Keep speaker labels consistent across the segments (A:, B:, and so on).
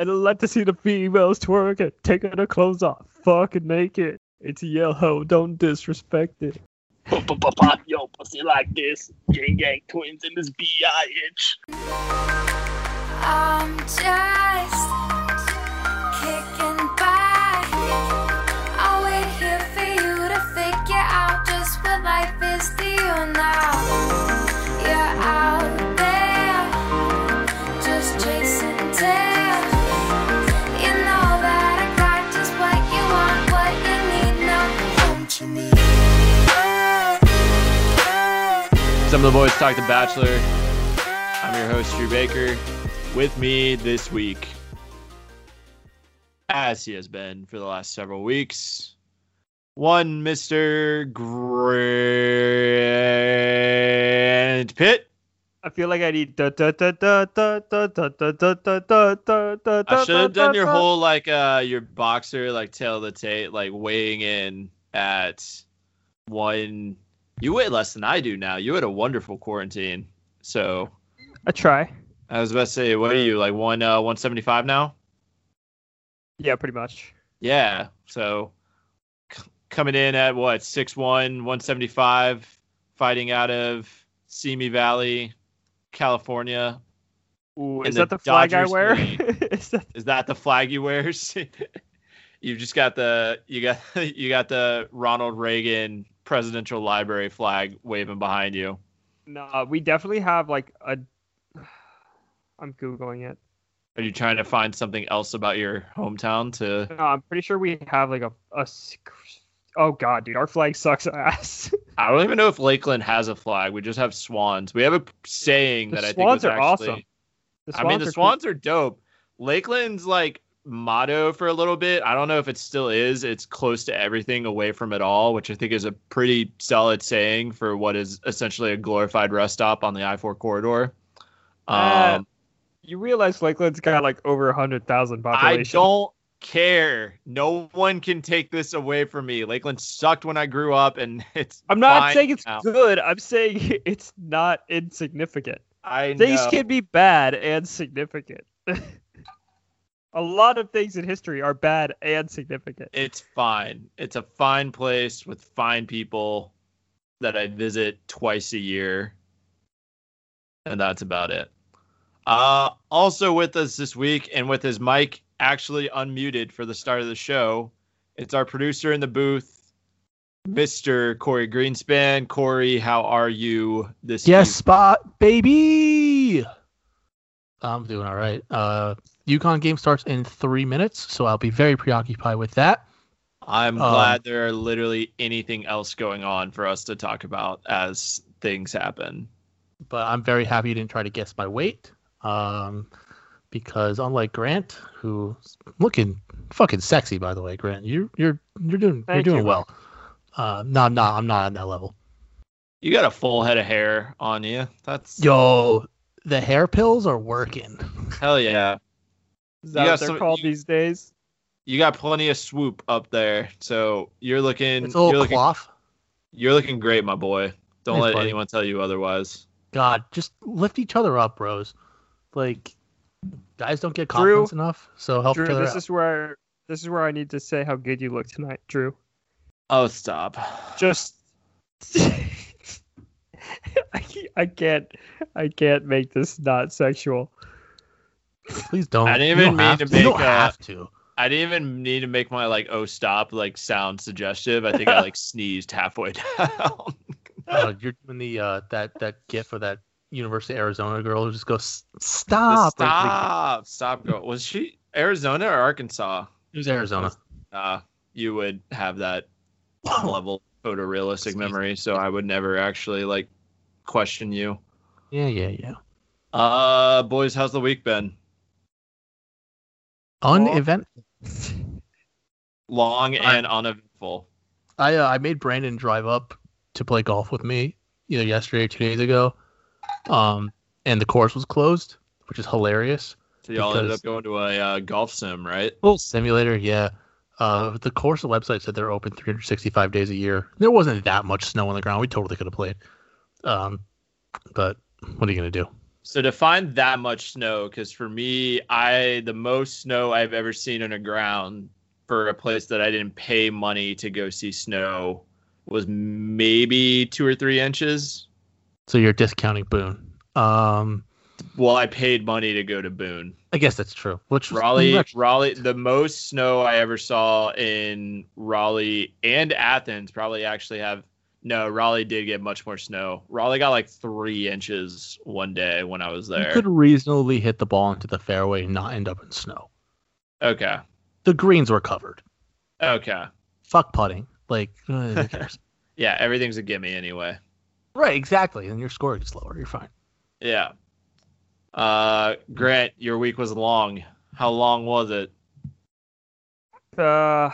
A: And I like to see the females twerk it, taking their clothes off, fucking naked. It's a yell ho, don't disrespect it.
B: Pop yo pussy like this. Gang gang twins in this bitch.
C: I'm just
D: Some of the boys talk The Bachelor. I'm your host, Drew Baker. With me this week, as he has been for the last several weeks, one Mr. Grant Pitt.
A: I feel like I need.
D: I should have done your whole like uh your boxer like tail of the tape like weighing in at one you weigh less than I do now. You had a wonderful quarantine, so
A: I try.
D: I was about to say, what are you like one uh 175 now?
A: Yeah, pretty much.
D: Yeah. So c- coming in at what 6'1", 175, fighting out of Simi Valley, California.
A: Ooh, is that the flag I
D: Dodgers
A: wear? is that
D: Is that the flag you wear? You've just got the you got you got the Ronald Reagan Presidential Library flag waving behind you.
A: no? Uh, we definitely have like a. I'm googling it.
D: Are you trying to find something else about your hometown to
A: No, I'm pretty sure we have like a. Oh god, dude, our flag sucks ass.
D: I don't even know if Lakeland has a flag. We just have swans. We have a saying
A: The
D: that I think
A: swans
D: was
A: are
D: actually,
A: awesome. The
D: I mean, the
A: are cool.
D: swans are dope. Lakeland's like motto for a little bit. I don't know if it still is. It's close to everything, away from it all, which I think is a pretty solid saying for what is essentially a glorified rest stop on the I four corridor.
A: Uh,
D: Um,
A: You realize Lakeland's got like over a hundred thousand
D: I don't care. No one can take this away from me. Lakeland sucked when I grew up, and it's.
A: I'm not saying it's
D: now.
A: good. I'm saying it's not insignificant.
D: I
A: Things
D: know.
A: can be bad and significant. a lot of things in history are bad and significant.
D: It's fine. It's a fine place with fine people that I visit twice a year. And that's about it. Uh also with us this week and with his mic actually unmuted for the start of the show, it's our producer in the booth, Mr. Corey Greenspan. Corey, how are you this
E: Yes,
D: evening?
E: spot baby. I'm doing all right. Uh, UConn game starts in three minutes, so I'll be very preoccupied with that.
D: I'm
E: Um,
D: glad there are literally anything else going on for us to talk about as things happen.
E: But I'm very happy you didn't try to guess my weight, um, because unlike Grant, who's looking fucking sexy, by the way, Grant, you you're you're doing
A: Thank
E: you're doing
A: you.
E: well. Uh, no, no, I'm not on that level.
D: You got a full head of hair on you. That's
E: Yo, the hair pills are working.
D: hell yeah.
A: Is that
D: got
A: what they're
D: some-
A: called
D: you-
A: these days?
D: You got plenty of swoop up there, so you're looking.
E: It's a little
D: you're looking.
E: cloth.
D: You're looking great, my boy. Don't
E: Thanks,
D: let
E: buddy.
D: anyone tell you otherwise.
E: God, just lift each other up, bros. Like, guys don't get
A: Drew-
E: enough, so help
A: Drew,
E: each other
A: this
E: out.
A: is where this is where I need to say how good you look tonight, Drew.
D: Oh, stop.
A: Just I, I can't I can't make this not sexual.
E: Please don't.
D: I didn't even
E: don't
D: mean
E: have
D: to
E: You don't
D: make, uh,
E: have to.
D: I didn't even need to make my like oh stop like sound suggestive. I think I like sneezed halfway down.
E: Uh, you're doing the uh, that that gif of that University of Arizona girl who just goes stop. Like, like,
D: stop, stop, girl. Was she Arizona or Arkansas?
E: it was Arizona.
D: Uh, you would have that level photorealistic
E: Excuse me.
D: memory, so I would never actually like question you.
E: Yeah, yeah, yeah.
D: Uh, boys, how's the week been?
E: Uneventful.
D: Long and uneventful.
E: I uh, I made Brandon drive up to play golf with me either yesterday or two days ago. Um, and the course was closed, which is hilarious.
D: So y'all ended up going to a uh, golf sim, right?
E: Little simulator, yeah. Uh, the course website said they're open 365 days a year. There wasn't that much snow on the ground. We totally could have played. Um, but what are you gonna do?
D: So to find that much snow, because for me, I the most snow I've ever seen on the ground for a place that I didn't pay money to go see snow was maybe two or three inches.
E: So you're discounting Boone. Um,
D: Well, I paid money to go to Boone.
E: I guess that's true. Which
D: Raleigh,
E: actually-
D: Raleigh, the most snow I ever saw in Raleigh and Athens probably actually have. No, Raleigh did get much more snow. Raleigh got like three inches one day when I was there.
E: you could reasonably hit the ball into the fairway and not end up in snow.
D: Okay.
E: The greens were covered.
D: Okay.
E: Fuck putting. Like, uh, who cares?
D: Yeah, everything's a gimme anyway.
E: right, exactly. And your score gets lower. You're fine.
D: Yeah. Uh, Grant, your week was long. How long was it?
A: Uh,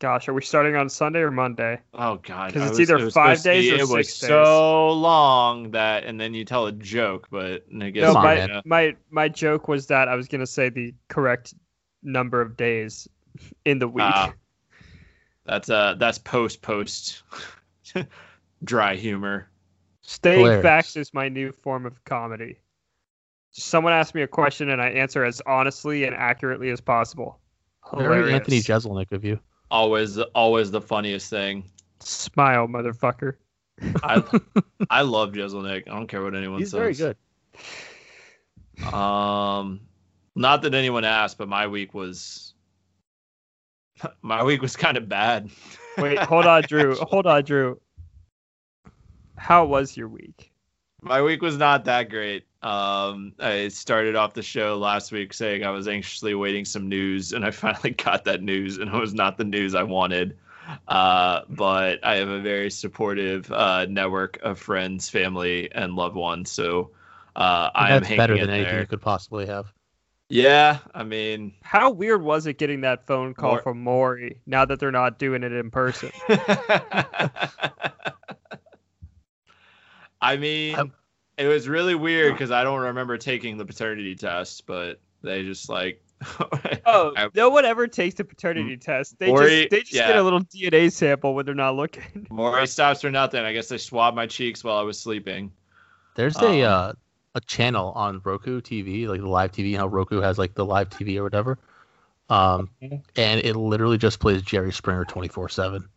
A: gosh, are we starting on Sunday or Monday?
D: Oh God, because
A: it's
D: was-
A: either
D: it
A: five
D: supposed to be-
A: days or
D: It was
A: days.
D: so long that, and then you tell a joke, but I guess
A: No,
E: Come on,
A: my, my my joke was that I was gonna say the correct number of days in the week.
D: Ah. that's uh that's post post dry humor.
A: Staying
E: Hilarious.
A: facts is my new form of comedy. Someone asks me a question and I answer as honestly and accurately as possible.
E: Very
A: Hilarious.
E: Anthony Jeselnik of you.
D: Always, always the funniest thing.
A: Smile, motherfucker.
D: I I love Jeselnik. I don't care what anyone
E: He's
D: says.
E: very good.
D: Um, not that anyone asked, but my week was my week was kind of bad.
A: Wait, hold on, Drew. Hold on, Drew. How was your week?
D: my week was not that great. Um, I started off the show last week saying I was anxiously waiting some news, and I finally got that news, and it was not the news I wanted. Uh, but I have a very supportive uh, network of friends, family, and loved ones. So uh, I am
E: That's
D: hanging
E: better
D: in
E: than anything
D: there.
E: you could possibly have.
D: Yeah, I mean,
A: How weird was it getting that phone call
D: Mor-
A: from Maury now that they're not doing it in person?
D: I mean,
E: I'm-
D: it was really weird because I don't remember taking the paternity test, but they just like.
A: Oh,
D: I-
A: no one ever takes the paternity test. They
D: Maury-
A: just they just get a little DNA sample when they're not looking.
D: Maury stops for nothing. I guess they swabbed my cheeks while I was sleeping.
E: There's a
D: Um,
E: uh, a channel on Roku TV, like the live TV. How Roku has like the live TV or whatever. Um, and it literally just plays Jerry Springer 24 seven.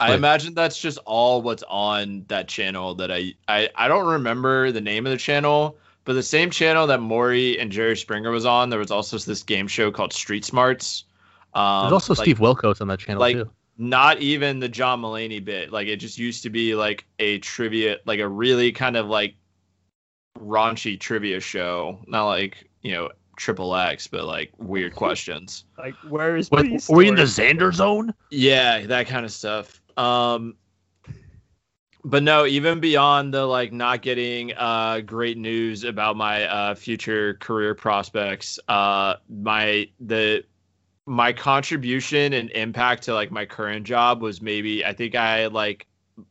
D: I imagine that's just all what's on that channel that I, I I don't remember the name of the channel, but the same channel that Maury and Jerry Springer was on, there was also this game show called Street Smarts. Um,
E: There's also
D: like,
E: Steve Wilkos on that channel
D: like-
E: too.
D: not even the John Mulaney bit. Like it just used to be like a trivia, like a really kind of like raunchy trivia show. Not like you know triple X, but like weird questions.
A: Like, where is
E: Wait,
A: Peace
E: were we in the Xander zone?
D: Yeah, that kind of stuff. Um, but no, even beyond the like not getting uh great news about my uh future career prospects, uh my the my contribution and impact to like my current job was maybe I think I like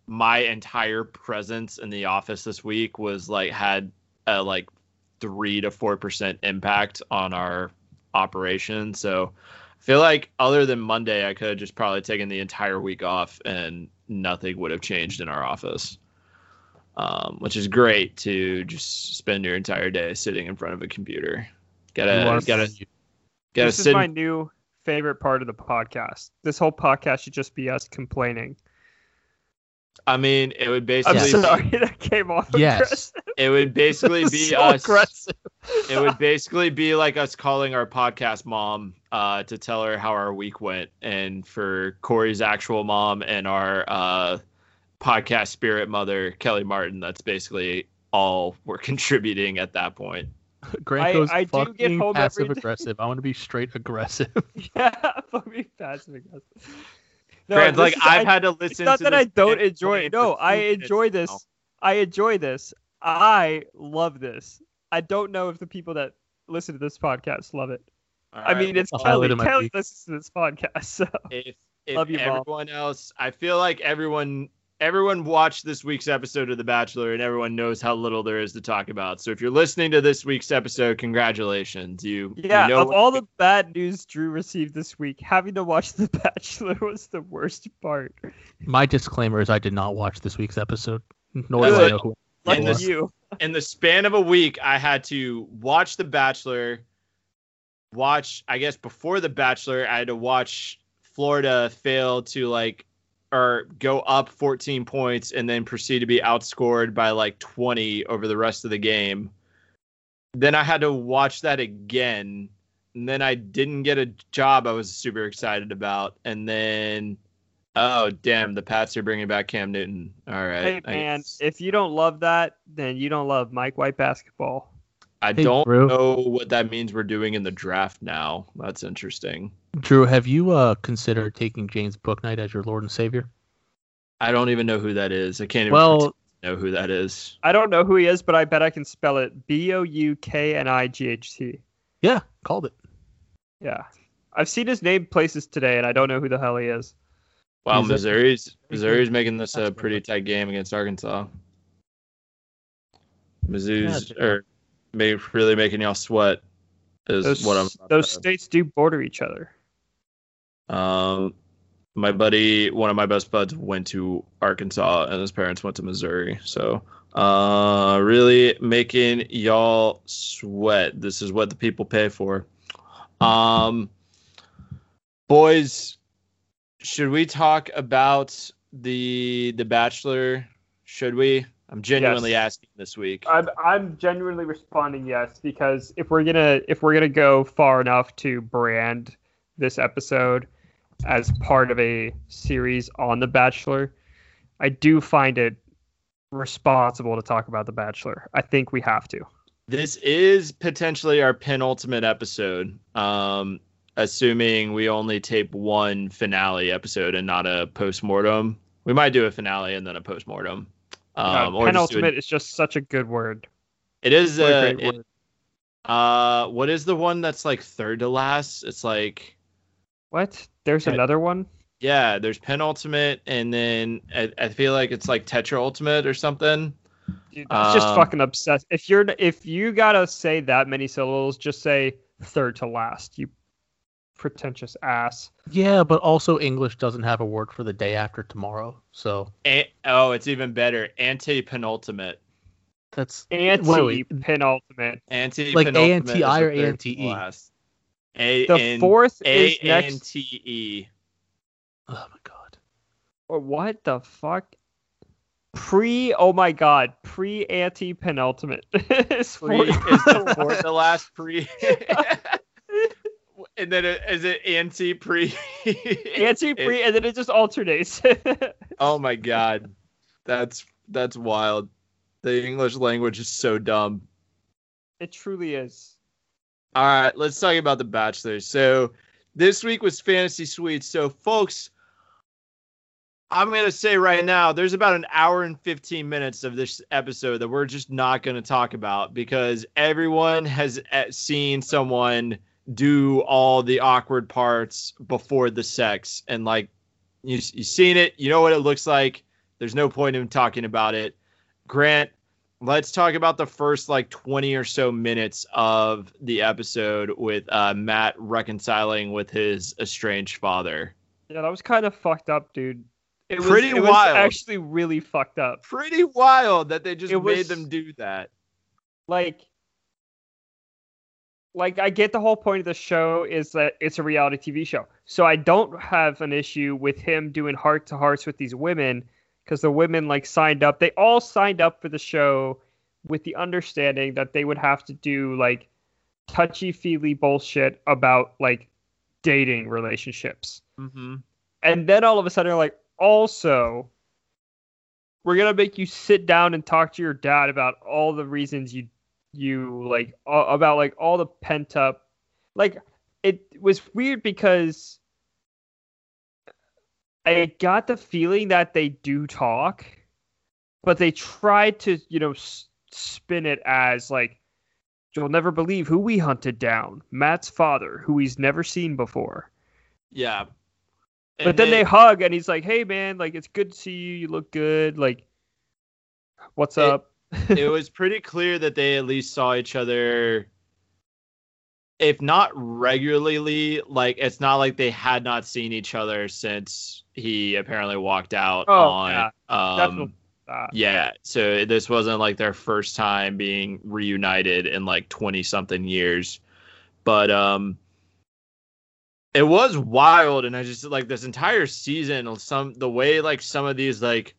D: my entire presence in the office this week was like had a like three to four percent impact on our operation. So feel like other than Monday, I could have just probably taken the entire week off and nothing would have changed in our office. Um, which is great to just spend your entire day sitting in front of a computer. Gotta gotta gotta
A: This is my new favorite part of the podcast. This whole podcast should just be us complaining.
D: I mean, it would
A: I'm
D: basically
A: sorry that came off
E: Yes.
A: aggressive.
D: it would basically be
E: so
D: us.
E: aggressive.
D: it would basically be like us calling our podcast mom uh, to tell her how our week went, and for Corey's actual mom and our uh, podcast spirit mother Kelly Martin, that's basically all we're contributing at that point.
E: Grant
A: I-
E: goes
A: I do get
E: fucking
A: home
E: passive aggressive. I want to be straight aggressive.
A: yeah, fuck me passive aggressive. No,
D: Grant, like
A: is-
D: I've
A: I-
D: had to listen.
A: It's
D: listen.
A: not
D: to
A: that I don't enjoy it. No, I
D: minutes
A: enjoy
D: now.
A: this. I enjoy this. I love this. I don't know if the people that listen to this podcast love it.
D: All
A: I
D: right,
A: mean, it's
E: well,
A: Kelly.
E: highlight of my
A: Kelly listens to this podcast, so
D: if if
A: Love you, Mom.
D: everyone else i feel like everyone everyone watched this week's episode of the bachelor and everyone knows how little there is to talk about so if you're listening to this week's episode congratulations you you
A: yeah.
D: know
A: of all the bad news Drew received this week, having to watch The Bachelor was the worst part.
E: My disclaimer is I did not watch this week's episode, nor do I know who.
A: Lucky
D: this-
A: you.
D: in the span of a week, I had to watch The Bachelor, watch, I guess, before The Bachelor, I had to watch Florida fail to like, or go up 14 points and then proceed to be outscored by like 20 over the rest of the game. Then I had to watch that again. And then I didn't get a job I was super excited about. And then, oh, damn, the Pats are bringing back Cam Newton. All right.
A: Hey man, if you don't love that, then you don't love Mike White basketball.
D: I
E: Hey,
D: don't
E: Drew.
D: know what that means we're doing in the draft now. That's interesting.
E: Drew, have you uh, considered taking James Bouknight as your Lord and Savior?
D: I don't even know who that is. I can't even
E: Well,
D: pretend know who that is.
A: I don't know who he is, but I bet I can spell it B O U K N I G H T.
E: yeah, called it.
A: Yeah. I've seen his name places today, and I don't know who the hell he is.
D: Wow,
E: He's a-
D: Missouri's Missouri's making this a pretty tight game against Arkansas. Mizzou's
E: Yeah,
D: or may, really making y'all sweat is
A: Those,
D: what I'm.
A: those states do border each other.
D: Um, my buddy, one of my best buds, went to Arkansas, and his parents went to Missouri. So, uh, really making y'all sweat. This is what the people pay for. Um, boys, should we talk about the the Bachelor? Should we? I'm genuinely
A: Yes.
D: asking this week.
A: I'm I'm genuinely responding yes because if we're gonna if we're gonna go far enough to brand this episode as part of a series on The Bachelor, I do find it responsible to talk about The Bachelor. I think we have to.
D: This is potentially our penultimate episode. Um, assuming we only tape one finale episode and not a post-mortem. We might do a finale and then a post-mortem. Um, just do
A: penultimate
D: it.
A: is just such a good word.
D: It is uh, it-
A: word.
D: uh, what is the one that's like third to last? It's like
A: What? There's another one.
D: yeah, there's penultimate and then I, I feel like it's like tetra ultimate or something.
A: Dude, that's just
D: Um,
A: fucking obsessed. If you're if you gotta say that many syllables, just say third to last. You pretentious ass.
E: Yeah, but also English doesn't have a word for the day after tomorrow. So
D: A- oh, it's even better. Anti-penultimate.
E: that's
A: Anti
E: wait, wait.
A: penultimate.
D: Anti
E: Like
D: penultimate is
E: ANTI
D: the
E: or
D: third to
E: ANTE?
D: last. A
A: The
D: N-
A: fourth
D: A
A: is
D: N
A: next.
D: T E.
E: Oh my god.
A: Or what the fuck? Pre. Oh my god. Pre anti penultimate. is
D: Pre
A: fourth-
D: is the fourth to last pre. and then it, is it anti pre?
A: anti pre, and then it just alternates.
D: oh my god, that's that's wild. The English language is so dumb.
A: it truly is.
D: All right, let's talk about the Bachelor. So this week was Fantasy Suite. So folks, I'm gonna say right now, there's about an hour and 15 minutes of this episode that we're just not gonna talk about because everyone has uh, seen someone do all the awkward parts before the sex, and like you you've seen it, you know what it looks like. There's no point in talking about it. Grant, let's talk about the first like 20 or so minutes of the episode with uh, Matt reconciling with his estranged father.
A: Yeah, that was kind of fucked up, dude. It was,
D: Pretty
A: it was actually really fucked up.
D: Pretty wild that they just
A: It
D: made
A: was-
D: them do that.
A: like like I get the whole point of the show is that it's a reality TV show. So I don't have an issue with him doing heart to hearts with these women because the women like signed up. They all signed up for the show with the understanding that they would have to do like touchy feely bullshit about like dating relationships.
D: Mm-hmm.
A: And then all of a sudden they're like, also, we're gonna make you sit down and talk to your dad about all the reasons you you like a- about like all the pent up like it was weird because I got the feeling that they do talk, but they tried to, you know, s- spin it as like you'll never believe who we hunted down, Matt's father, who he's never seen before.
D: Yeah.
A: But
D: And
A: then they hug and he's like, "Hey man, like it's good to see you. You look good. Like what's
D: It-
A: up?"
D: It was pretty clear that they at least saw each other if not regularly like it's not like they had not seen each other since he apparently walked out
A: Oh,
D: on
A: yeah,
D: um. Yeah, so this wasn't like their first time being reunited in like 20 something years. But um it was wild and I just like this entire season some the way like some of these like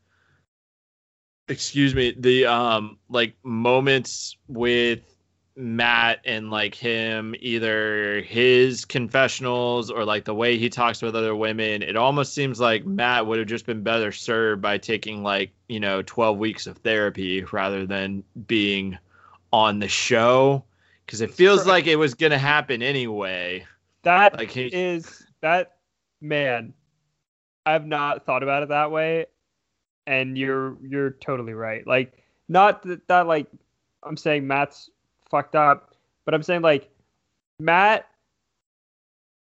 D: excuse me, the um like moments with Matt and like him either his confessionals or like the way he talks with other women, it almost seems like Matt would have just been better served by taking like, you know, 12 weeks of therapy rather than being on the show cuz it feels like it was going to happen anyway.
A: That
D: Like he
A: is that man. I've not thought about it that way, and you're you're totally right. Like, not that, that like I'm saying Matt's fucked up, but I'm saying like Matt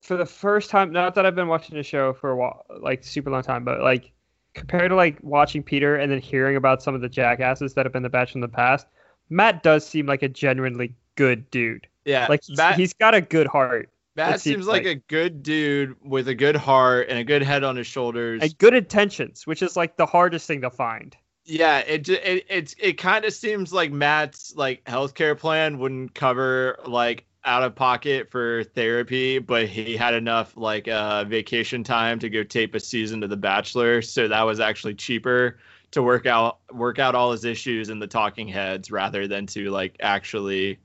A: for the first time. Not that I've been watching the show for a while, like super long time, but like compared to like watching Peter and then hearing about some of the jackasses that have been the batch in the past, Matt does seem like a genuinely good dude.
D: yeah,
A: Like he's,
D: Matt,
A: he's got a good heart
D: Matt
A: seems
D: like,
A: like-
D: a good dude with a good heart and a good head on his shoulders.
A: and good intentions, which is like the hardest thing to find.
D: Yeah, it it it's it kind of seems like Matt's like healthcare plan wouldn't cover like out of pocket for therapy, but he had enough like uh vacation time to go tape a season of The Bachelor, so that was actually cheaper to work out work out all his issues in the talking heads rather than to like actually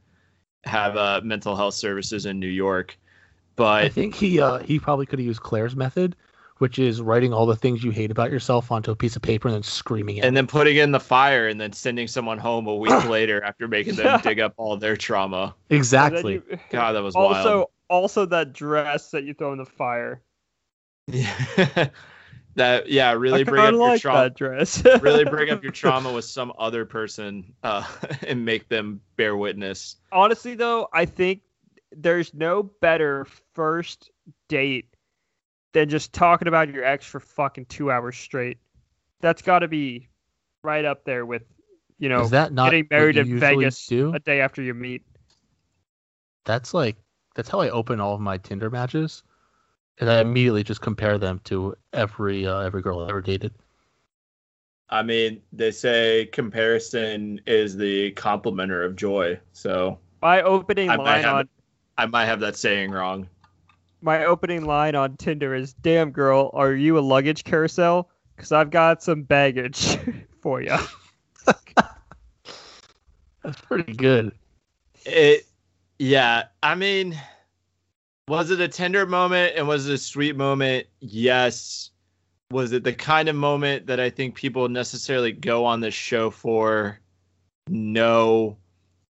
D: have uh mental health services in New York.
E: I think he uh, he probably could have used Claire's method, which is writing all the things you hate about yourself onto a piece of paper and then screaming it.
D: and then putting it in the fire and then sending someone home a week later after making them dig up all their trauma.
E: Exactly.
A: you-
D: God, that was
A: also,
D: wild.
A: also that dress that you throw in the fire.
D: Yeah. that yeah, really
A: I
D: bring up
A: kinda
D: your trauma.
A: dress.
D: really bring up your trauma with some other person uh, and make them bear witness.
A: Honestly, though, I think there's no better first date than just talking about your ex for fucking two hours straight. That's got to be right up there with, you know,
E: Is that not
A: getting married in Vegas
E: Do?
A: a day after you meet.
E: That's like that's how I open all of my Tinder matches, and I immediately just compare them to every uh, every girl I ever dated.
D: I mean, they say comparison is the complementer of joy. So
A: My opening
D: I
A: line
D: have-
A: on
D: I might have that saying wrong.
A: my opening line on Tinder is, "Damn girl, are you a luggage carousel? Because I've got some baggage for you."
E: That's pretty good.
D: It, yeah. I mean, was it a tender moment and was it a sweet moment? Yes. Was it the kind of moment that I think people necessarily go on this show for? No.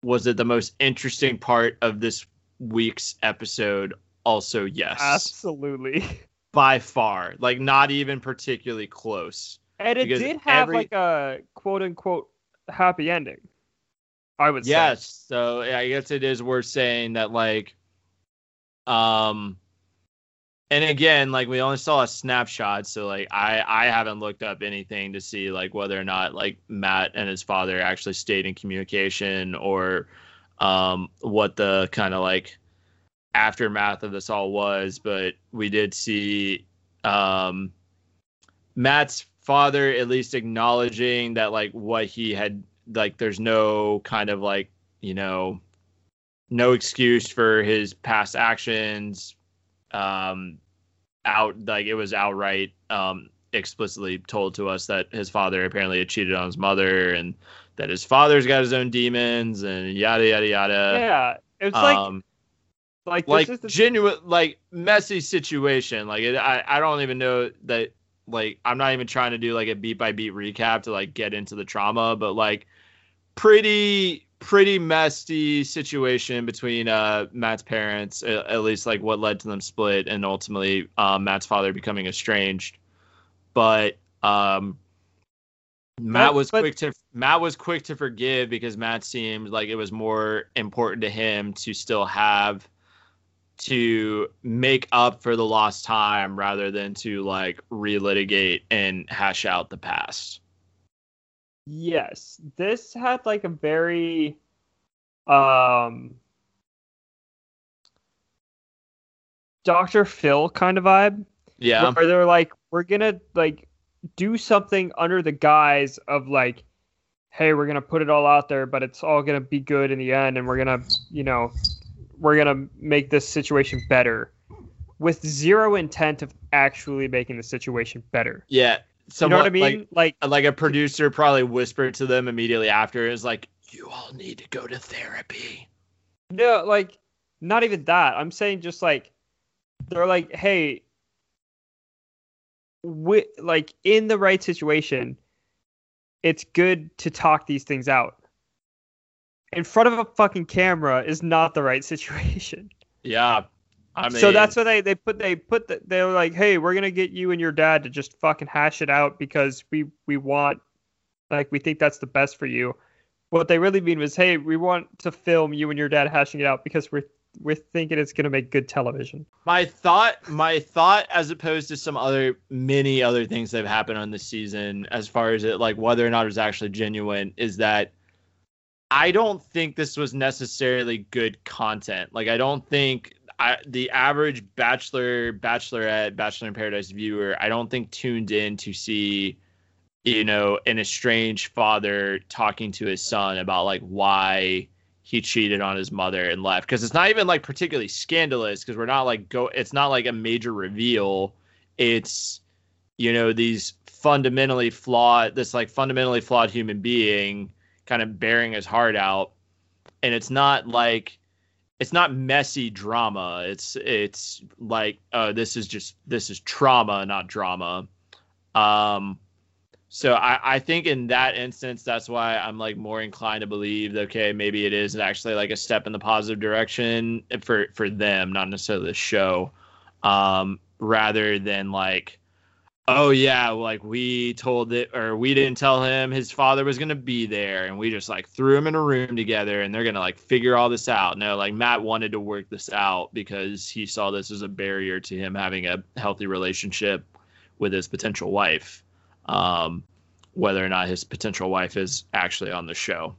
D: Was it the most interesting part of this week's episode? Also, yes.
A: Absolutely.
D: By far. Like, not even particularly close.
A: And it did have
D: every-
A: like a quote unquote happy ending. I would say.
D: Yes. So I guess it is worth saying that like um and again, like we only saw a snapshot, so like I I haven't looked up anything to see like whether or not like Matt and his father actually stayed in communication or um what the kind of like aftermath of this all was, but we did see um Matt's father at least acknowledging that like what he had like there's no kind of like you know no excuse for his past actions um out like it was outright um explicitly told to us that his father apparently had cheated on his mother and that his father's got his own demons and yada yada yada
A: yeah. It's like
D: um
A: like
D: like
A: this is the
D: genuine like messy situation like it, i i don't even know that like i'm not even trying to do like a beat by beat recap to like get into the trauma but like pretty pretty messy situation between uh matt's parents at, at least like what led to them split and ultimately um matt's father becoming estranged but um Matt was
A: but-
D: quick to Matt was quick to forgive because Matt seemed like it was more important to him to still have to make up for the lost time rather than to like relitigate and hash out the past.
A: Yes, this had like a very um Dr. Phil kind of vibe.
D: Yeah.
A: Where they're like, we're gonna like do something under the guise of like, hey, we're gonna put it all out there, but it's all gonna be good in the end, and we're gonna, you know, we're gonna make this situation better, with zero intent of actually making the situation better.
D: Yeah.
A: You know what I mean?
D: Like,
A: Like,
D: like a producer probably whispered to them immediately after is like, you all need to go to therapy.
A: no, like, not even that. I'm saying just like, they're like, hey, wi- like in the right situation, it's good to talk these things out. In front of a fucking camera is not the right situation.
D: Yeah. I mean,
A: so that's what they they put they put the, they were like, hey, we're gonna get you and your dad to just fucking hash it out because we we want like we think that's the best for you. What they really mean was, hey, we want to film you and your dad hashing it out because we're we're thinking it's gonna make good television.
D: my thought my thought as opposed to some other many other things that have happened on this season as far as it like whether or not it was actually genuine is that i don't think this was necessarily good content like i don't think I, the average bachelor bachelorette bachelor in paradise viewer i don't think tuned in to see you know an estranged father talking to his son about like why he cheated on his mother and left. Because it's not even like particularly scandalous because we're not like go it's not like a major reveal. It's you know these fundamentally flawed this like fundamentally flawed human being kind of bearing his heart out. And it's not like it's not messy drama. It's it's like oh this is just this is trauma not drama. Um so I, I think in that instance, that's why I'm like more inclined to believe that okay, maybe it is actually like a step in the positive direction for for them, not necessarily the show, um, rather than like, oh yeah, like we told it or we didn't tell him his father was gonna be there, and we just like threw him in a room together, and they're gonna like figure all this out. No, like Matt wanted to work this out because he saw this as a barrier to him having a healthy relationship with his potential wife um, whether or not his potential wife is actually on the show.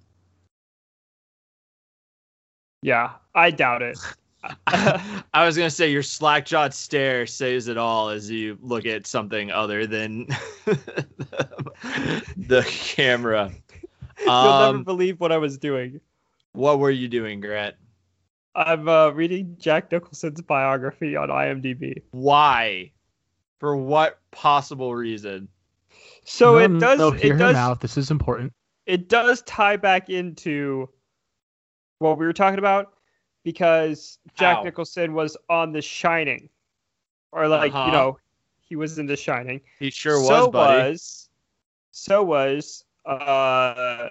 A: Yeah, I doubt it.
D: I was gonna say your slack jawed stare says it all as you look at something other than the camera.
A: You'll never
D: Um,
A: believe what I was doing.
D: what were you doing, Grant?
A: I'm uh, reading Jack Nicholson's biography on IMDb.
D: Why? For what possible reason?
A: So
E: no,
A: it does
E: No, hear
A: it
E: him
A: does
E: out. This is important.
A: it does tie back into what we were talking about because Jack
D: How?
A: Nicholson was on The Shining, or like
D: Uh-huh.
A: you know, he was in The Shining.
D: He sure was,
A: so
D: buddy.
A: was, so was. Uh,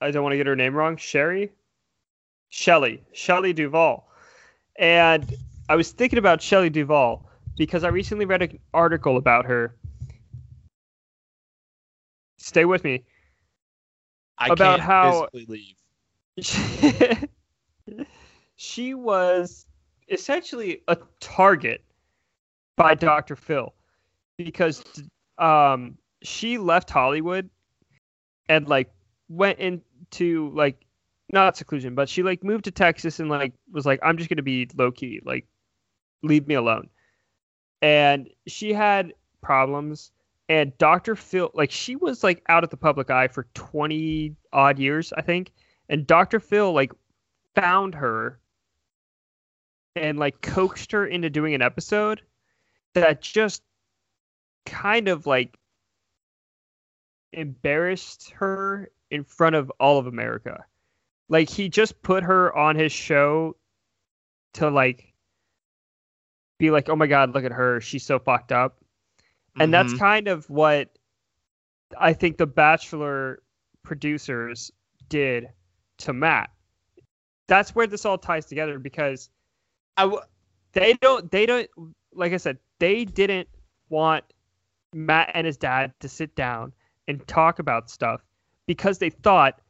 A: I don't want to get her name wrong. Sherry, Shelley, Shelley Duvall, and I was thinking about Shelley Duvall because I recently read an article about her. Stay with me.
D: I
A: about
D: can't
A: how-
D: physically leave.
A: she was essentially a target by Dr. Phil because um she left Hollywood and like went into like not seclusion, but she like moved to Texas and like was like I'm just going to be low key, like leave me alone. And she had problems and Dr. Phil like she was like out of the public eye for 20 odd years, I think. And Dr. Phil like found her and like coaxed her into doing an episode that just kind of like embarrassed her in front of all of America. Like he just put her on his show to like be like, "Oh my god, look at her. She's so fucked up." And that's
D: Mhm.
A: kind of what I think the Bachelor producers did to Matt. That's where this all ties together because
D: I w-
A: they don't they don't like I said, they didn't want Matt and his dad to sit down and talk about stuff because they thought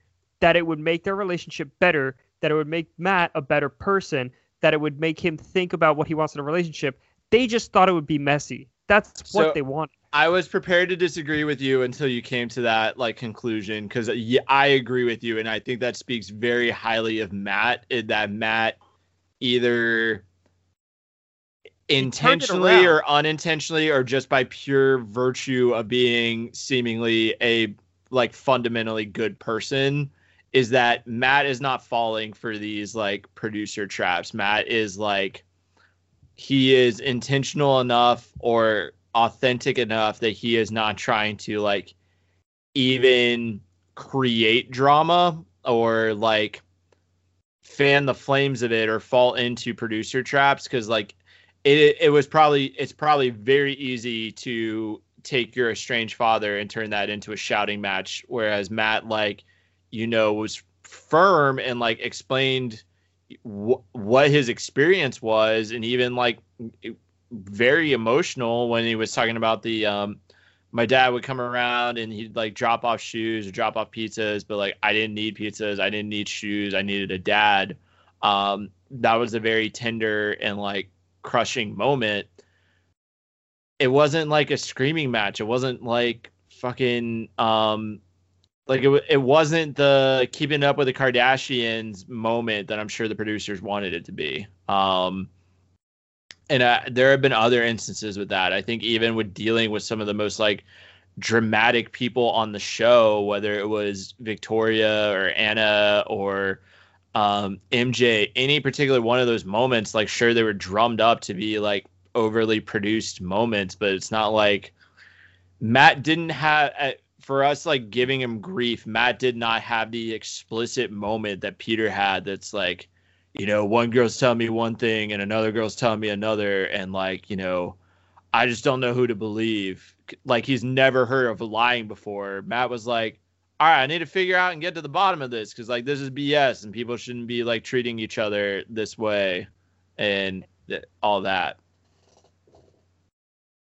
A: that it would make their relationship better, that it would make Matt a better person, that it would make him think about what he wants in a relationship. They just thought it would be messy. That's
D: So-
A: what they wanted.
D: I was prepared to disagree with you until you came to that like conclusion because yeah, I agree with you, and I think that speaks very highly of Matt. In that Matt either intentionally or unintentionally or just by pure virtue of being seemingly a like fundamentally good person is that Matt is not falling for these like producer traps. Matt is like he is intentional enough or authentic enough that he is not trying to like even create drama or like fan the flames of it or fall into producer traps. Because like it it was probably it's probably very easy to take your estranged father and turn that into a shouting match. Whereas matt like you know was firm and like explained wh- what his experience was and even like very emotional when he was talking about the um my dad would come around and he'd like drop off shoes or drop off pizzas but like i didn't need pizzas. I didn't need shoes. I needed a dad. Um that was a very tender and like crushing moment. It wasn't like a screaming match. It wasn't like fucking um like it, it wasn't the keeping up with the kardashians moment that i'm sure the producers wanted it to be. Um and uh, there have been other instances with that. I think even with dealing with some of the most like dramatic people on the show whether it was victoria or anna or um, mj any particular one of those moments like sure they were drummed up to be like overly produced moments but it's not like matt didn't have uh, for us like giving him grief matt did not have the explicit moment that peter had that's like you know, one girl's telling me one thing and another girl's telling me another, and like, you know, I just don't know who to believe. Like he's never heard of lying before. Matt was like, all right, I need to figure out and get to the bottom of this because like this is BS and people shouldn't be like treating each other this way, and th- all that.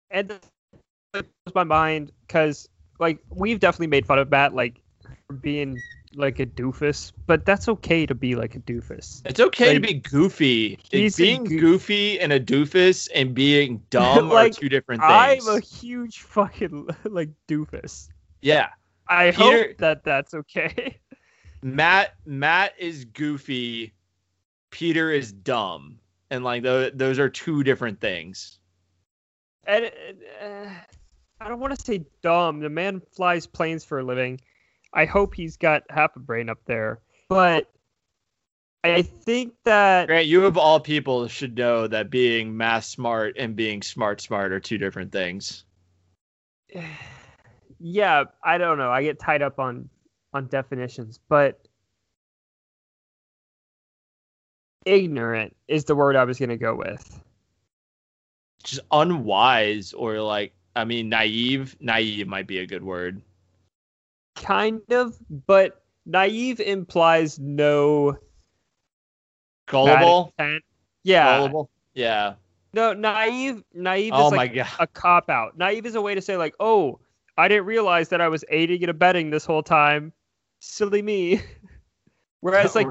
A: and blows my mind because like we've definitely made fun of Matt like being like a doofus, but that's okay to be like a doofus.
D: It's okay
A: Like,
D: to be goofy.
A: he's
D: being
A: goo-
D: goofy and a doofus and being dumb
A: Like,
D: are two different things.
A: I'm a huge fucking like doofus.
D: yeah.
A: I
D: Peter-
A: hope that that's okay.
D: Matt Matt is goofy, Peter is dumb, and like those those are two different things.
A: And uh, I don't want to say dumb. The man flies planes for a living. I hope he's got half a brain up there, but I think that
D: Grant, you of all people should know that being math smart and being smart smart are two different things.
A: yeah, I don't know. I get tied up on on definitions, but ignorant is the word I was going to go with.
D: Just unwise or like I mean naive. Naive might be a good word.
A: Kind of, but naive implies no
D: Gullible.
A: Yeah.
D: Gullible. Yeah.
A: No, naive naive
D: Oh
A: is
D: my
A: like
D: god.
A: a cop out. Naive is a way to say like, "Oh, I didn't realize that I was aiding and abetting this whole time. Silly me." whereas like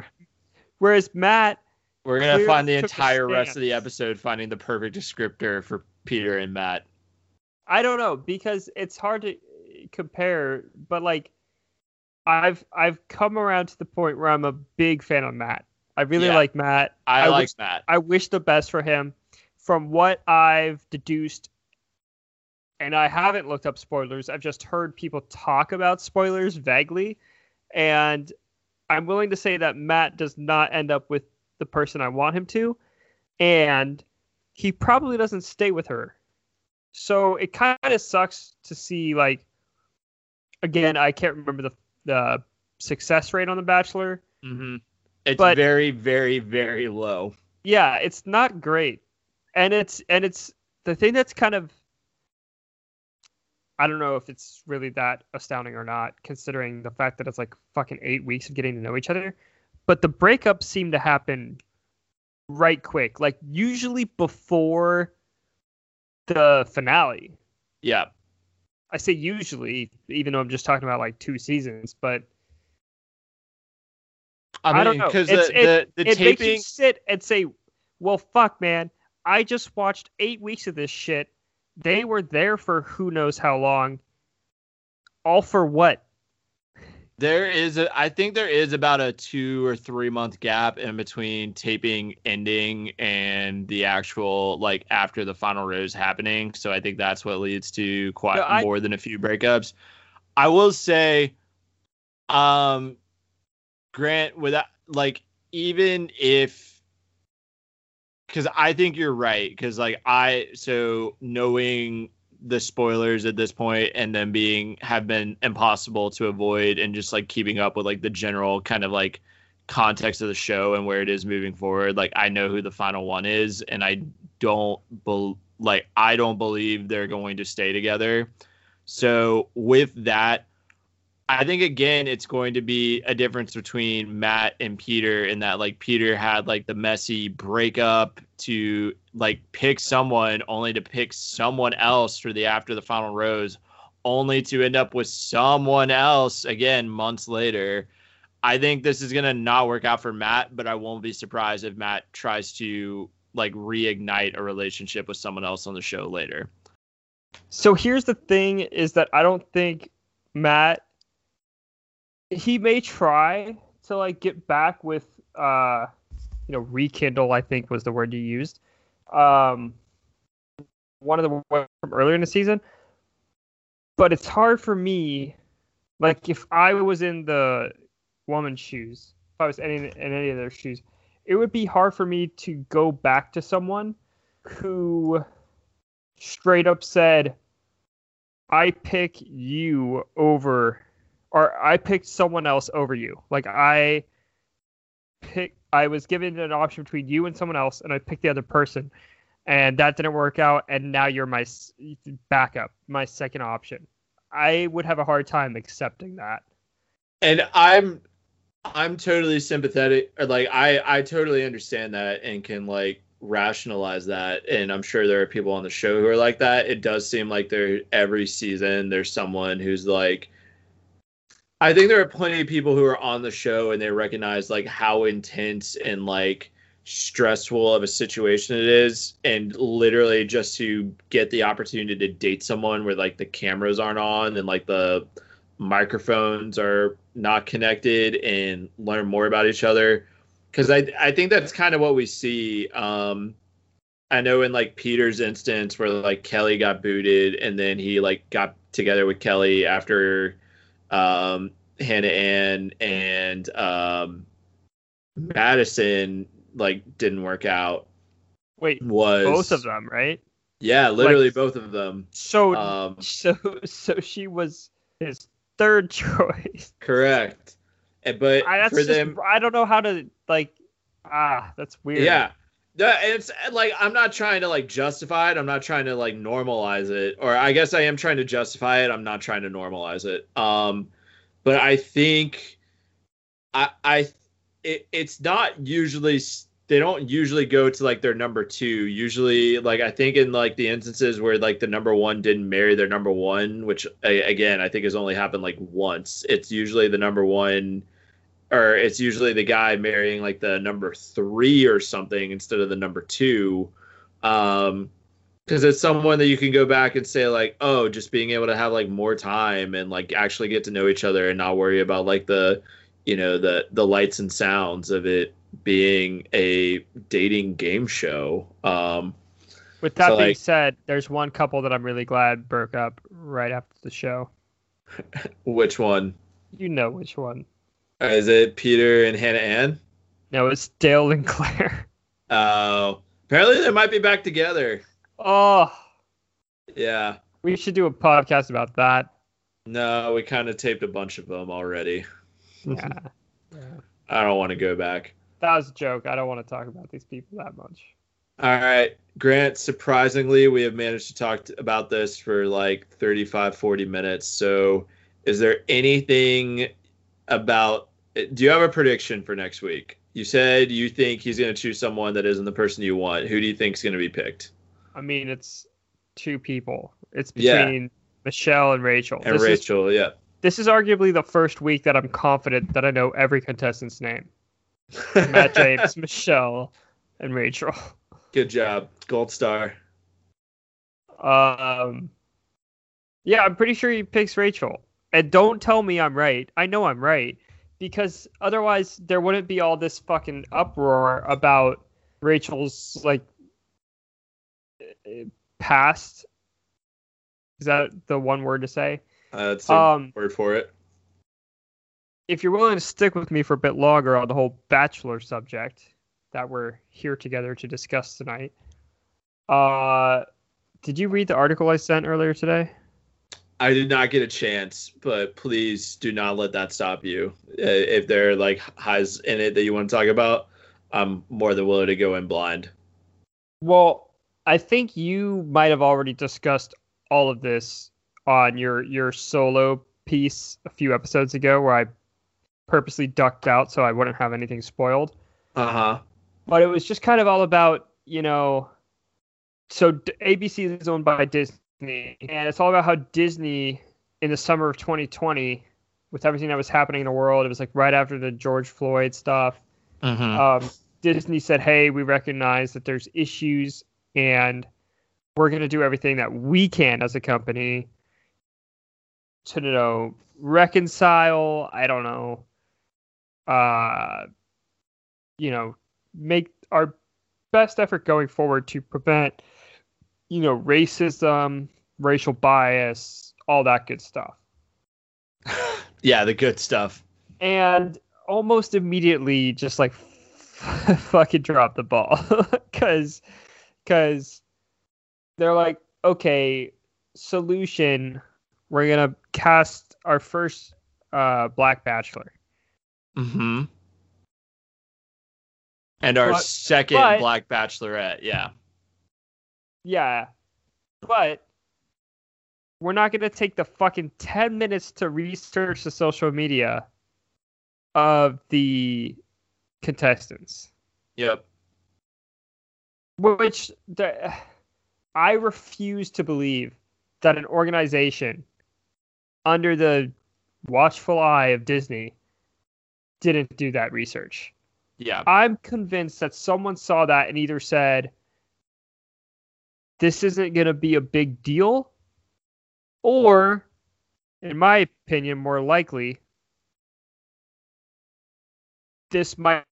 A: whereas Matt
D: We're gonna find the entire rest of the episode finding the perfect descriptor for Peter and Matt.
A: I don't know because it's hard to uh, compare, but like I've I've come around to the point where I'm a big fan of Matt. I really
D: Yeah.
A: like Matt.
D: I,
A: I
D: like
A: wish-
D: Matt.
A: I wish the best for him. From what I've deduced, and I haven't looked up spoilers, I've just heard people talk about spoilers vaguely, and I'm willing to say that Matt does not end up with the person I want him to, and he probably doesn't stay with her. So it kind of sucks to see like again, I can't remember the the success rate on The Bachelor.
D: hmm It's
A: But-
D: very, very, very low.
A: yeah it's not great and it's and it's the thing that's kind of i don't know if it's really that astounding or not considering the fact that it's like fucking eight weeks of getting to know each other but the breakups seem to happen right quick like usually before the finale
D: Yeah.
A: i say usually even though i'm just talking about like two seasons but
D: I,
A: I don't know.
D: because the,
A: it-
D: the, the
A: it makes you sit and say, "Well, fuck, man, I just watched eight weeks of this shit. They were there for who knows how long. All for what?
D: There is a I think there is about a 2 or 3 month gap in between taping ending and the actual like after the final rose happening. So I think that's what leads to quite
A: No, I-
D: more than a few breakups. I will say um Grant without like even if cuz I think you're right cuz like I so knowing the spoilers at this point and then being have been impossible to avoid and just like keeping up with like the general kind of like context of the show and where it is moving forward like i know who the final one is and i don't bel like i don't believe they're going to stay together. So with that i think again it's going to be a difference between matt and peter in that like peter had like the messy breakup to like pick someone only to pick someone else for the after the final rose only to end up with someone else again months later i think this is going to not work out for matt but i won't be surprised if matt tries to like reignite a relationship with someone else on the show later
A: So here's the thing: is that I don't think Matt. He may try to like get back with, uh, you know, rekindle. I think was the word you used. Um, one of the ones from earlier in the season. But it's hard for me, like if I was in the woman's shoes, if I was in, in any of their shoes, it would be hard for me to go back to someone who straight up said, I pick you over, or I picked someone else over you. Like I pick, I was given an option between you and someone else, and I picked the other person, and that didn't work out. And now you're my backup, my second option. I would have a hard time accepting that.
D: and i'm i'm totally sympathetic or like i i totally understand that and can like rationalize that and i'm sure there are people on the show who are like that it does seem like there every season there's someone who's like i think there are plenty of people who are on the show and they recognize like how intense and like stressful of a situation it is and literally just to get the opportunity to date someone where like the cameras aren't on and like the microphones are not connected and learn more about each other because I I think that's kind of what we see. Um, I know in like Peter's instance where like Kelley got booted and then he like got together with Kelley after um, Hannah Ann and um, Madison like didn't work out
A: Wait,
D: was
A: both of them, right?
D: Yeah, literally
A: Like-
D: both of them.
A: So,
D: Um,
A: so, so she was his third choice.
D: correct. And- But
A: I,
D: for
A: just,
D: them,
A: I don't know how to like. Ah, that's weird.
D: Yeah. It's like I'm not trying to like justify it. I'm not trying to like normalize it. Or I guess I am trying to justify it. I'm not trying to normalize it. Um but I think I I it, it's not usually they don't usually go to like their number 2. Usually like I think in like the instances where like the number 1 didn't marry their number 1, which again I think has only happened like once. It's usually the number 1 or it's usually the guy marrying like the number three or something instead of the number two um because it's someone that you can go back and say like oh just being able to have like more time and like actually get to know each other and not worry about like the you know the the lights and sounds of it being a dating game show um
A: With that
D: So,
A: being
D: like-
A: said, there's one couple that I'm really glad broke up right after the show.
D: which one
A: You know which one?
D: Uh, is it peter and hannah ann
A: No, it's Dale and Clare.
D: oh apparently they might be back together
A: Oh,
D: yeah
A: we should do a podcast about that.
D: no we kind of taped a bunch of them already
A: Yeah,
D: I don't want to go back.
A: that was a joke. I don't want to talk about these people that much.
D: All right, Grant, surprisingly, we have managed to talk t- about this for like 35, 40 minutes. So, is there anything about do you have a prediction for next week? You said you think he's going to choose someone that isn't the person you want. Who do you think is going to be picked?
A: I mean, it's two people. It's
D: Yeah.
A: between Michelle and Rachel.
D: And
A: this Is,
D: Rachel, yeah.
A: this is arguably the first week that I'm confident that I know every contestant's name. Matt James, Michelle, and Rachel.
D: Good job. Gold star.
A: Um, yeah, I'm pretty sure he picks Rachel. And don't tell me I'm right. I know I'm right because otherwise there wouldn't be all this fucking uproar about Rachel's like past. Is that the one word to say?
D: Uh, that's the
A: Um,
D: word for it.
A: if you're willing to stick with me for a bit longer on the whole bachelor subject that we're here together to discuss tonight, uh, did you read the article I sent earlier today?
D: I did not get a chance, but please do not let that stop you. Uh, If there are like highs in it that you want to talk about, I'm more than willing to go in blind.
A: Well, I think you might have already discussed all of this on your your solo piece a few episodes ago, where I purposely ducked out so I wouldn't have anything spoiled.
D: Uh huh.
A: but it was just kind of all about you know so abc is owned by disney and it's all about how disney in the summer of 2020 with everything that was happening in the world it was like right after the george floyd stuff
D: Mm-hmm.
A: um, disney said hey we recognize that there's issues and we're going to do everything that we can as a company to you know reconcile i don't know uh you know make our best effort going forward to prevent you know racism racial bias all that good stuff
D: yeah, the good stuff.
A: and almost immediately just like fucking drop the ball because because they're like okay solution we're gonna cast our first uh black bachelor
D: Mm-hmm. And our
A: But-
D: second
A: but-
D: Black Bachelorette, yeah.
A: Yeah but we're not gonna take the fucking 10 minutes to research the social media of the contestants
D: Yep.
A: which the, I refuse to believe that an organization under the watchful eye of Disney didn't do that research.
D: Yeah.
A: I'm convinced that someone saw that and either said, this isn't going to be a big deal, or, in my opinion, more likely, this might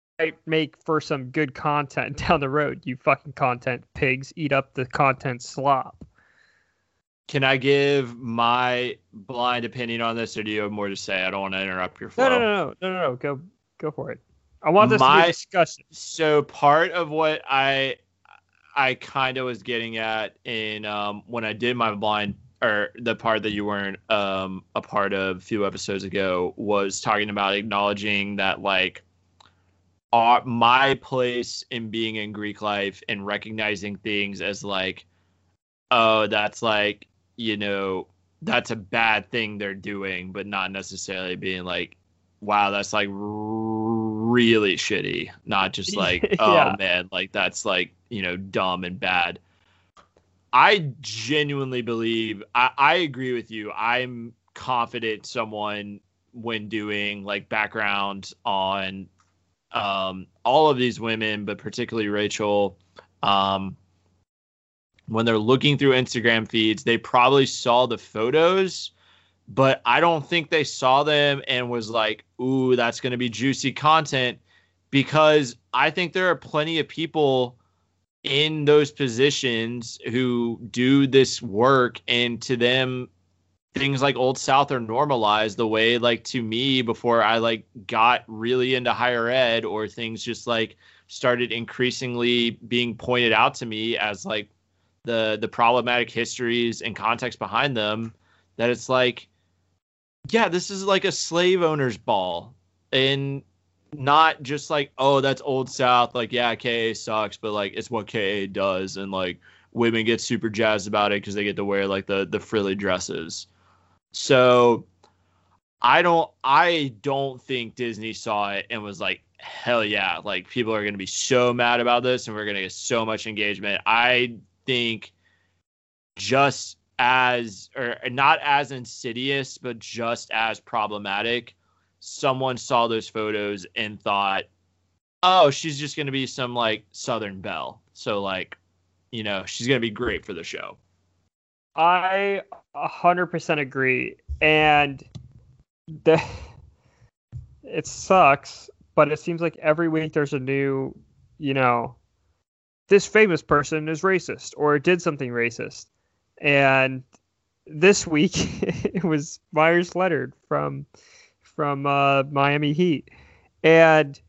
A: make for some good content down the road. You fucking content pigs eat up the content slop.
D: Can I give my blind opinion on this, or do you have more to say? I don't want to interrupt your flow.
A: No, no, no, no, no, no. Go, go for it. I want this to be
D: My-
A: a discussion.
D: So part of what I I kind of was getting at in um, when I did my blind or the part that you weren't um, a part of a few episodes ago was talking about acknowledging that like our, my place in being in Greek life and recognizing things as like oh that's like you know that's a bad thing they're doing but not necessarily being like wow that's like really shitty not just like oh man like that's like you know dumb and bad. I genuinely believe I, I agree with you. I'm confident someone when doing like background on um all of these women but particularly rachel um when they're looking through instagram feeds they probably saw the photos but I don't think they saw them and was like, "Ooh, that's going to be juicy content," because I think there are plenty of people in those positions who do this work, and to them, things like Old South are normalized. The way, like to me, before I like got really into higher ed, or things just like started increasingly being pointed out to me as like the the problematic histories and context behind them that it's like yeah this is like a slave owner's ball. And not just like oh that's old south like yeah ka sucks but like it's what ka does. And like women get super jazzed about it because they get to wear like the the frilly dresses. So i don't i don't think disney saw it and was like hell yeah like people are to be so mad about this and we're to get so much engagement. I think just as or not as insidious but just as problematic someone saw those photos and thought oh she's just going to be some like southern belle so like you know she's going to be great for the show
A: I 100% agree. And the, it sucks, but it seems like every week there's a new, you know, this famous person is racist or did something racist. And this week it was Myers Leonard from from uh, Miami Heat. And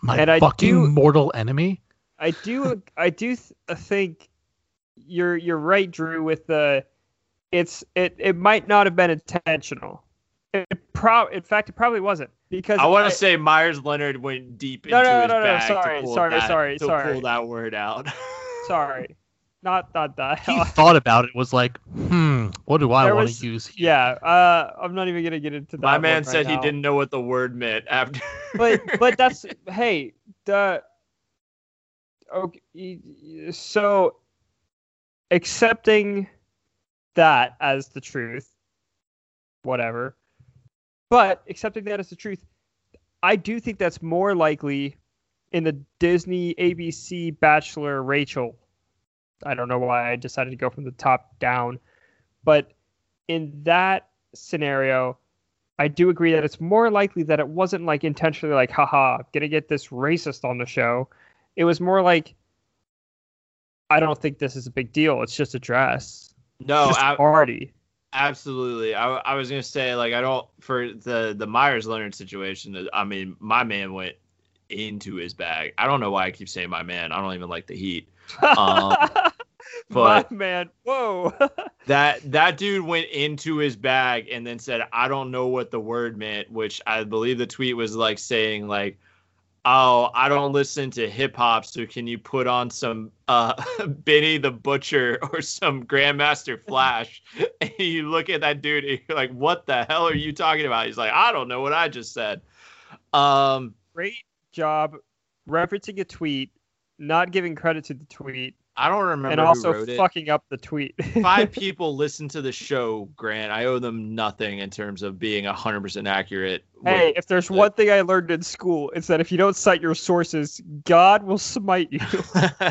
E: My
A: And I
E: fucking
A: do-
E: mortal enemy.
A: I do I do th- uh, think you're you're right, Drew. With the it's it it might not have been intentional. It pro in fact it probably wasn't because
D: I want to say Myers Leonard went deep
A: No,
D: into
A: no,
D: his
A: no, no,
D: bag
A: sorry,
D: to pull
A: sorry,
D: that,
A: sorry,
D: to
A: sorry.
D: pull that word out.
A: sorry, not not that.
E: He thought about it. Was like, hmm, what do I want to use? Here?
A: yeah, uh, I'm not even gonna get into that.
D: My
A: one
D: man
A: right
D: said he
A: now.
D: didn't know what the word meant after.
A: but but that's hey the okay so accepting that as the truth whatever but accepting that as the truth i do think that's more likely in the disney abc bachelor rachel i don't know why i decided to go from the top down but in that scenario I do agree that it's more likely that it wasn't like intentionally like, haha, gonna get this racist on the show. It was more like, I don't think this is a big deal. It's just a dress.
D: no,
A: just a
D: I,
A: party.
D: absolutely. I, I was gonna say like I don't for the the Myers Leonard situation. I mean, my man went into his bag. I don't know why I keep saying my man. I don't even like the Heat. Um,
A: My
D: but-
A: man, whoa.
D: That that dude went into his bag and then said, "I don't know what the word meant," which I believe the tweet was like saying like, "Oh, I don't listen to hip hop, so can you put on some uh Benny the Butcher or some Grandmaster Flash?" and you look at that dude and you're like, "What the hell are you talking about?" He's like, "I don't know what I just said." Um,
A: Great job referencing a tweet, not giving credit to the tweet,
D: I don't remember
A: and
D: who
A: also
D: wrote it.
A: fucking up the tweet.
D: five people listen to the show, Grant. I owe them nothing in terms of being 100% accurate.
A: Hey, if there's
D: Like-
A: one thing I learned in school, it's that if you don't cite your sources, God will smite you.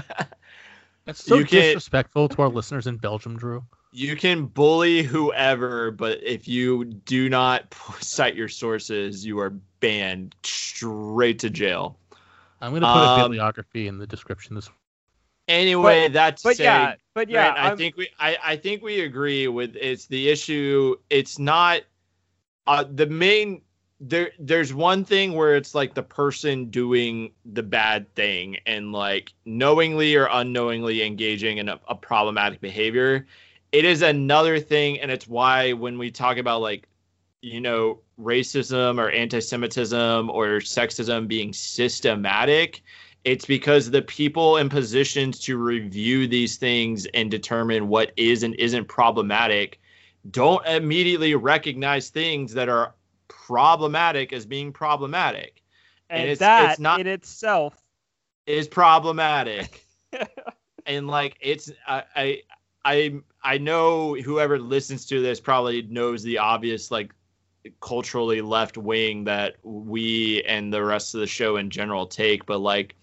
E: That's so
D: You can't-
E: disrespectful to our listeners in Belgium, Drew.
D: you can bully whoever, but if you do not cite your sources, you are banned straight to jail.
E: I'm gonna put
D: Um,
E: a bibliography in the description. This
D: Anyway, that's
A: But yeah, but yeah,
D: Grant, I think we I, I think we agree with it's the issue. It's not uh, the main there there's one thing where it's like the person doing the bad thing and like knowingly or unknowingly engaging in a, a problematic behavior. It is another thing, and it's why when we talk about like you know racism or anti-Semitism or sexism being systematic, it's because the people in positions to review these things and determine what is and isn't problematic don't immediately recognize things that are problematic as being problematic.
A: And,
D: and it's-
A: that
D: it's not-
A: in itself
D: is problematic. And like it's I, I i i know whoever listens to this probably knows the obvious like culturally left wing that we and the rest of the show in general take but like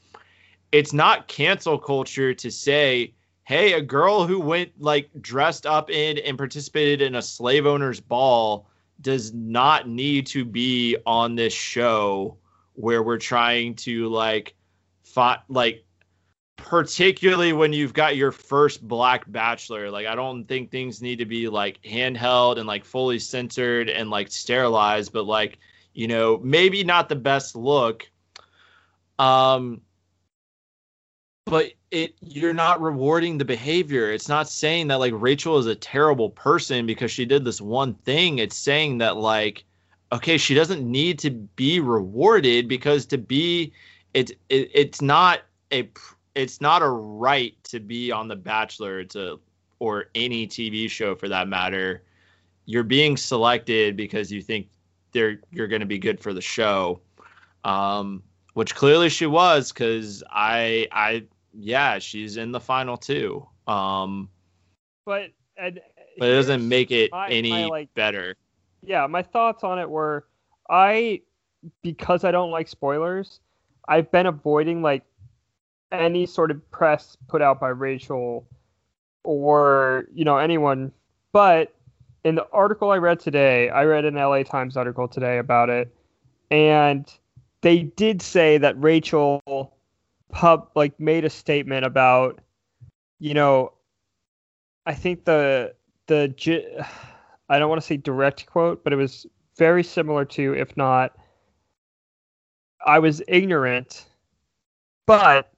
D: it's not cancel culture to say hey a girl who went like dressed up in and participated in a slave owner's ball does not need to be on this show where we're trying to like fi- like particularly when you've got your first black bachelor. Like i don't think things need to be like handheld and like fully censored and like sterilized but like you know maybe not the best look. Um but it you're not rewarding the behavior. It's not saying that like rachel is a terrible person because she did this one thing. It's saying that like okay she doesn't need to be rewarded because to be it's it, it's not a it's not a right to be on the bachelor to or any tv show for that matter. You're being selected because you think they're you're going to be good for the show. Um which clearly she was because i i yeah she's in the final two um
A: but and
D: but it doesn't make it
A: my-
D: any
A: my, like,
D: better
A: yeah, my thoughts on it were I because I don't like spoilers, I've been avoiding like any sort of press put out by Rachel or, you know, anyone. But in the article I read today, I read an LA Times article today about it, and they did say that Rachel pub like made a statement about, you know, I think the the I don't want to say direct quote, but it was very similar to, if not, I was ignorant, but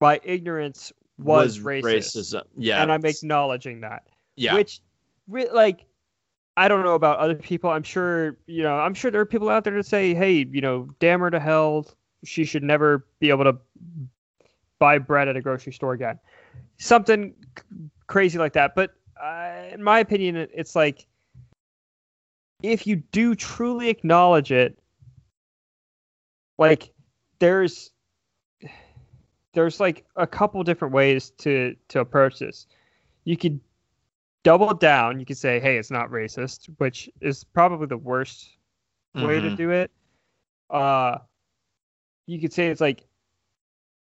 A: my ignorance was, racist,
D: racism. Yeah.
A: and I'm acknowledging that
D: yeah.
A: which like I don't know about other people. I'm sure you know. I'm sure there are people out there that say, "Hey, you know, damn her to hell. She should never be able to buy bread at a grocery store again." Something c- crazy like that. But uh, in my opinion, it's like if you do truly acknowledge it, like there's there's like a couple different ways to to approach this. You could double down. You could say, "Hey, it's not racist," which is probably the worst way to
D: Mhm.
A: do it. Uh, you could say it's like,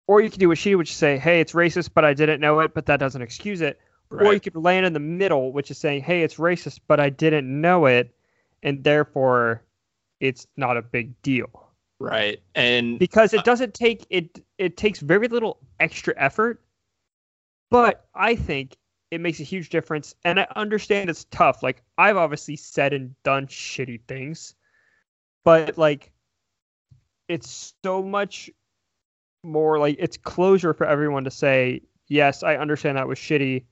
A: or you could do what she would say, "Hey, it's racist, but I didn't know it, but that doesn't excuse it." Or you could land in the middle, which is saying, "Hey, it's racist, but I didn't know it, and therefore, it's not a big deal."
D: Right. And
A: because it doesn't take it it takes very little extra effort but i think it makes a huge difference and i understand it's tough like i've obviously said and done shitty things but like it's so much more like it's closure for everyone to say yes i understand that was shitty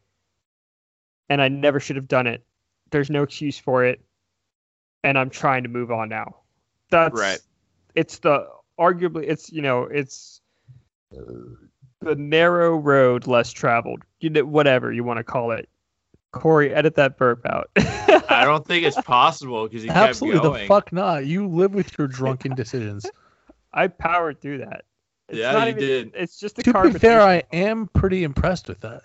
A: and i never should have done it there's no excuse for it and i'm trying to move on now that's
D: Right.
A: it's the arguably it's you know it's the narrow road less traveled you know whatever you want to call it corey edit that burp out
D: I don't think it's possible because he kept
E: Absolutely
D: going.
E: the fuck not. You live with your drunken decisions.
A: I powered through that It's
D: Yeah,
A: not
D: you
A: even-
D: did.
A: it's just the
E: to be fair, I am pretty impressed with that.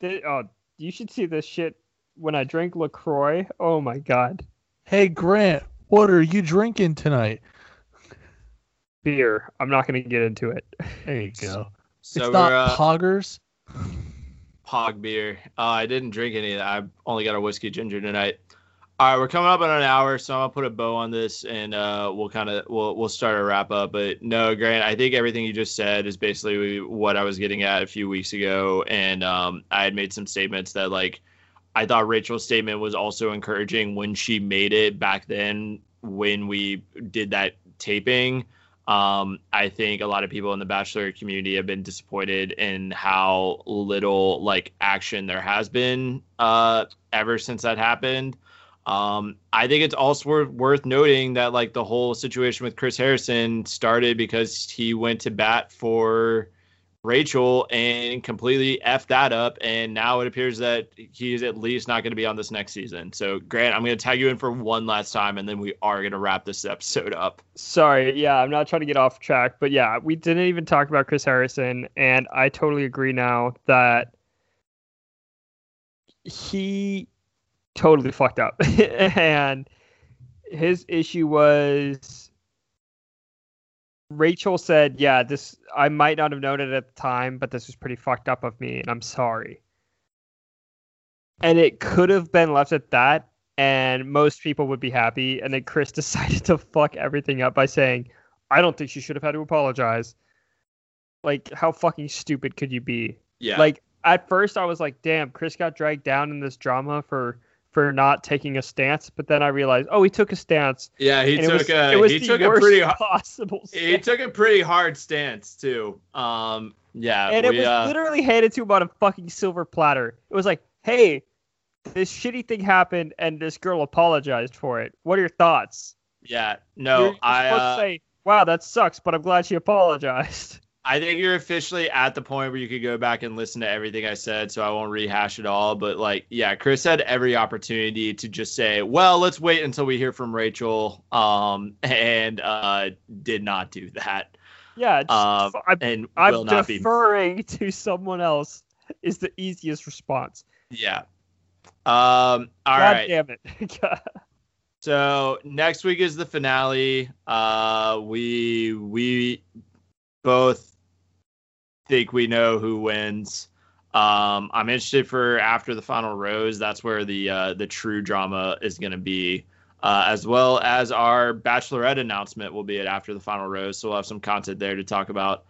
A: Th- oh you should see this shit when i drink lacroix oh my god
E: Hey Grant, what are you drinking tonight?
A: beer i'm not going to get into it
E: There you go.
D: So
E: it's not
D: uh,
E: poggers.
D: Pog beer. Uh, I didn't drink any. I only got a whiskey ginger tonight. All right, we're coming up on an hour, so I'm gonna put a bow on this, and uh, we'll kind of we'll we'll start a wrap up. But no, Grant, I think everything you just said is basically what I was getting at a few weeks ago, and um, I had made some statements that like I thought Rachel's statement was also encouraging when she made it back then when we did that taping. Um, I think a lot of people in the Bachelor community have been disappointed in how little like action there has been uh, ever since that happened. Um, I think it's also worth, noting that like the whole situation with Chris Harrison started because he went to bat for Rachel and completely effed that up, and now it appears that he's at least not going to be on this next season. So, Grant, I'm going to tag you in for one last time, and then we are going to wrap this episode up.
A: Sorry, yeah, I'm not trying to get off track, but yeah, we didn't even talk about Chris Harrison, and I totally agree now that he totally fucked up. and his issue was Rachel said, "Yeah, this I might not have known it at the time, but this was pretty fucked up of me, and I'm sorry." And it could have been left at that, and most people would be happy. And then Chris decided to fuck everything up by saying, "I don't think she should have had to apologize." Like, how fucking stupid could you be?
D: Yeah.
A: Like at first, I was like, "Damn, Chris got dragged down in this drama for for not taking a stance." But then I realized, oh, he took a stance.
D: yeah, he took
A: was,
D: a
A: it was
D: he
A: the
D: took a pretty
A: possible.
D: he took a pretty hard stance too. Um, yeah,
A: and it was
D: uh,
A: literally handed to him on a fucking silver platter. It was like, "Hey, this shitty thing happened, and this girl apologized for it. What are your thoughts?"
D: yeah. No,
A: you're
D: I uh,
A: to say, "Wow, that sucks," but I'm glad she apologized.
D: I think you're officially at the point where you could go back and listen to everything I said, so I won't rehash it all. But like, yeah, Chris had every opportunity to just say, "Well, let's wait until we hear from Rachel," um, and uh, did not do that,
A: Yeah,
D: Um,
A: I'm,
D: and
A: I'm
D: will not be.
A: deferring to someone else. Is the easiest response.
D: Yeah. Um. All
A: God
D: right.
A: damn it.
D: So next week is the finale. Uh, we we both think we know who wins. Um, I'm interested for after the final rose. That's where the uh, the true drama is going to be, uh, as well as our bachelorette announcement will be at after the final rose. So we'll have some content there to talk about.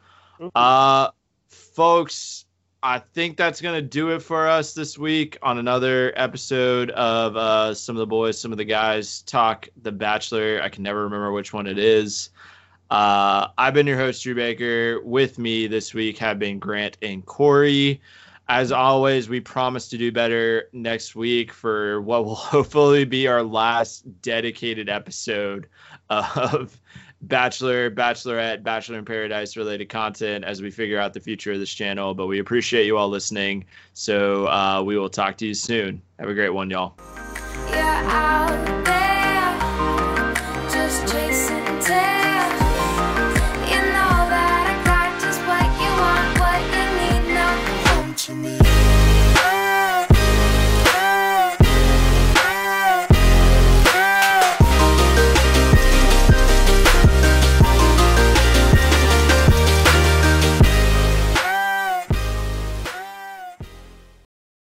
D: Uh, folks, I think that's going to do it for us this week on another episode of uh, some of the boys, some of the guys talk The Bachelor. I can never remember which one it is. Uh, I've been your host, Drew Baker. With me this week have been Grant and Corey. As always, we promise to do better next week for what will hopefully be our last dedicated episode of Bachelor, Bachelorette, Bachelor in Paradise related content as we figure out the future of this channel. But we appreciate you all listening. So uh, we will talk to you soon. Have a great one, y'all.
C: Out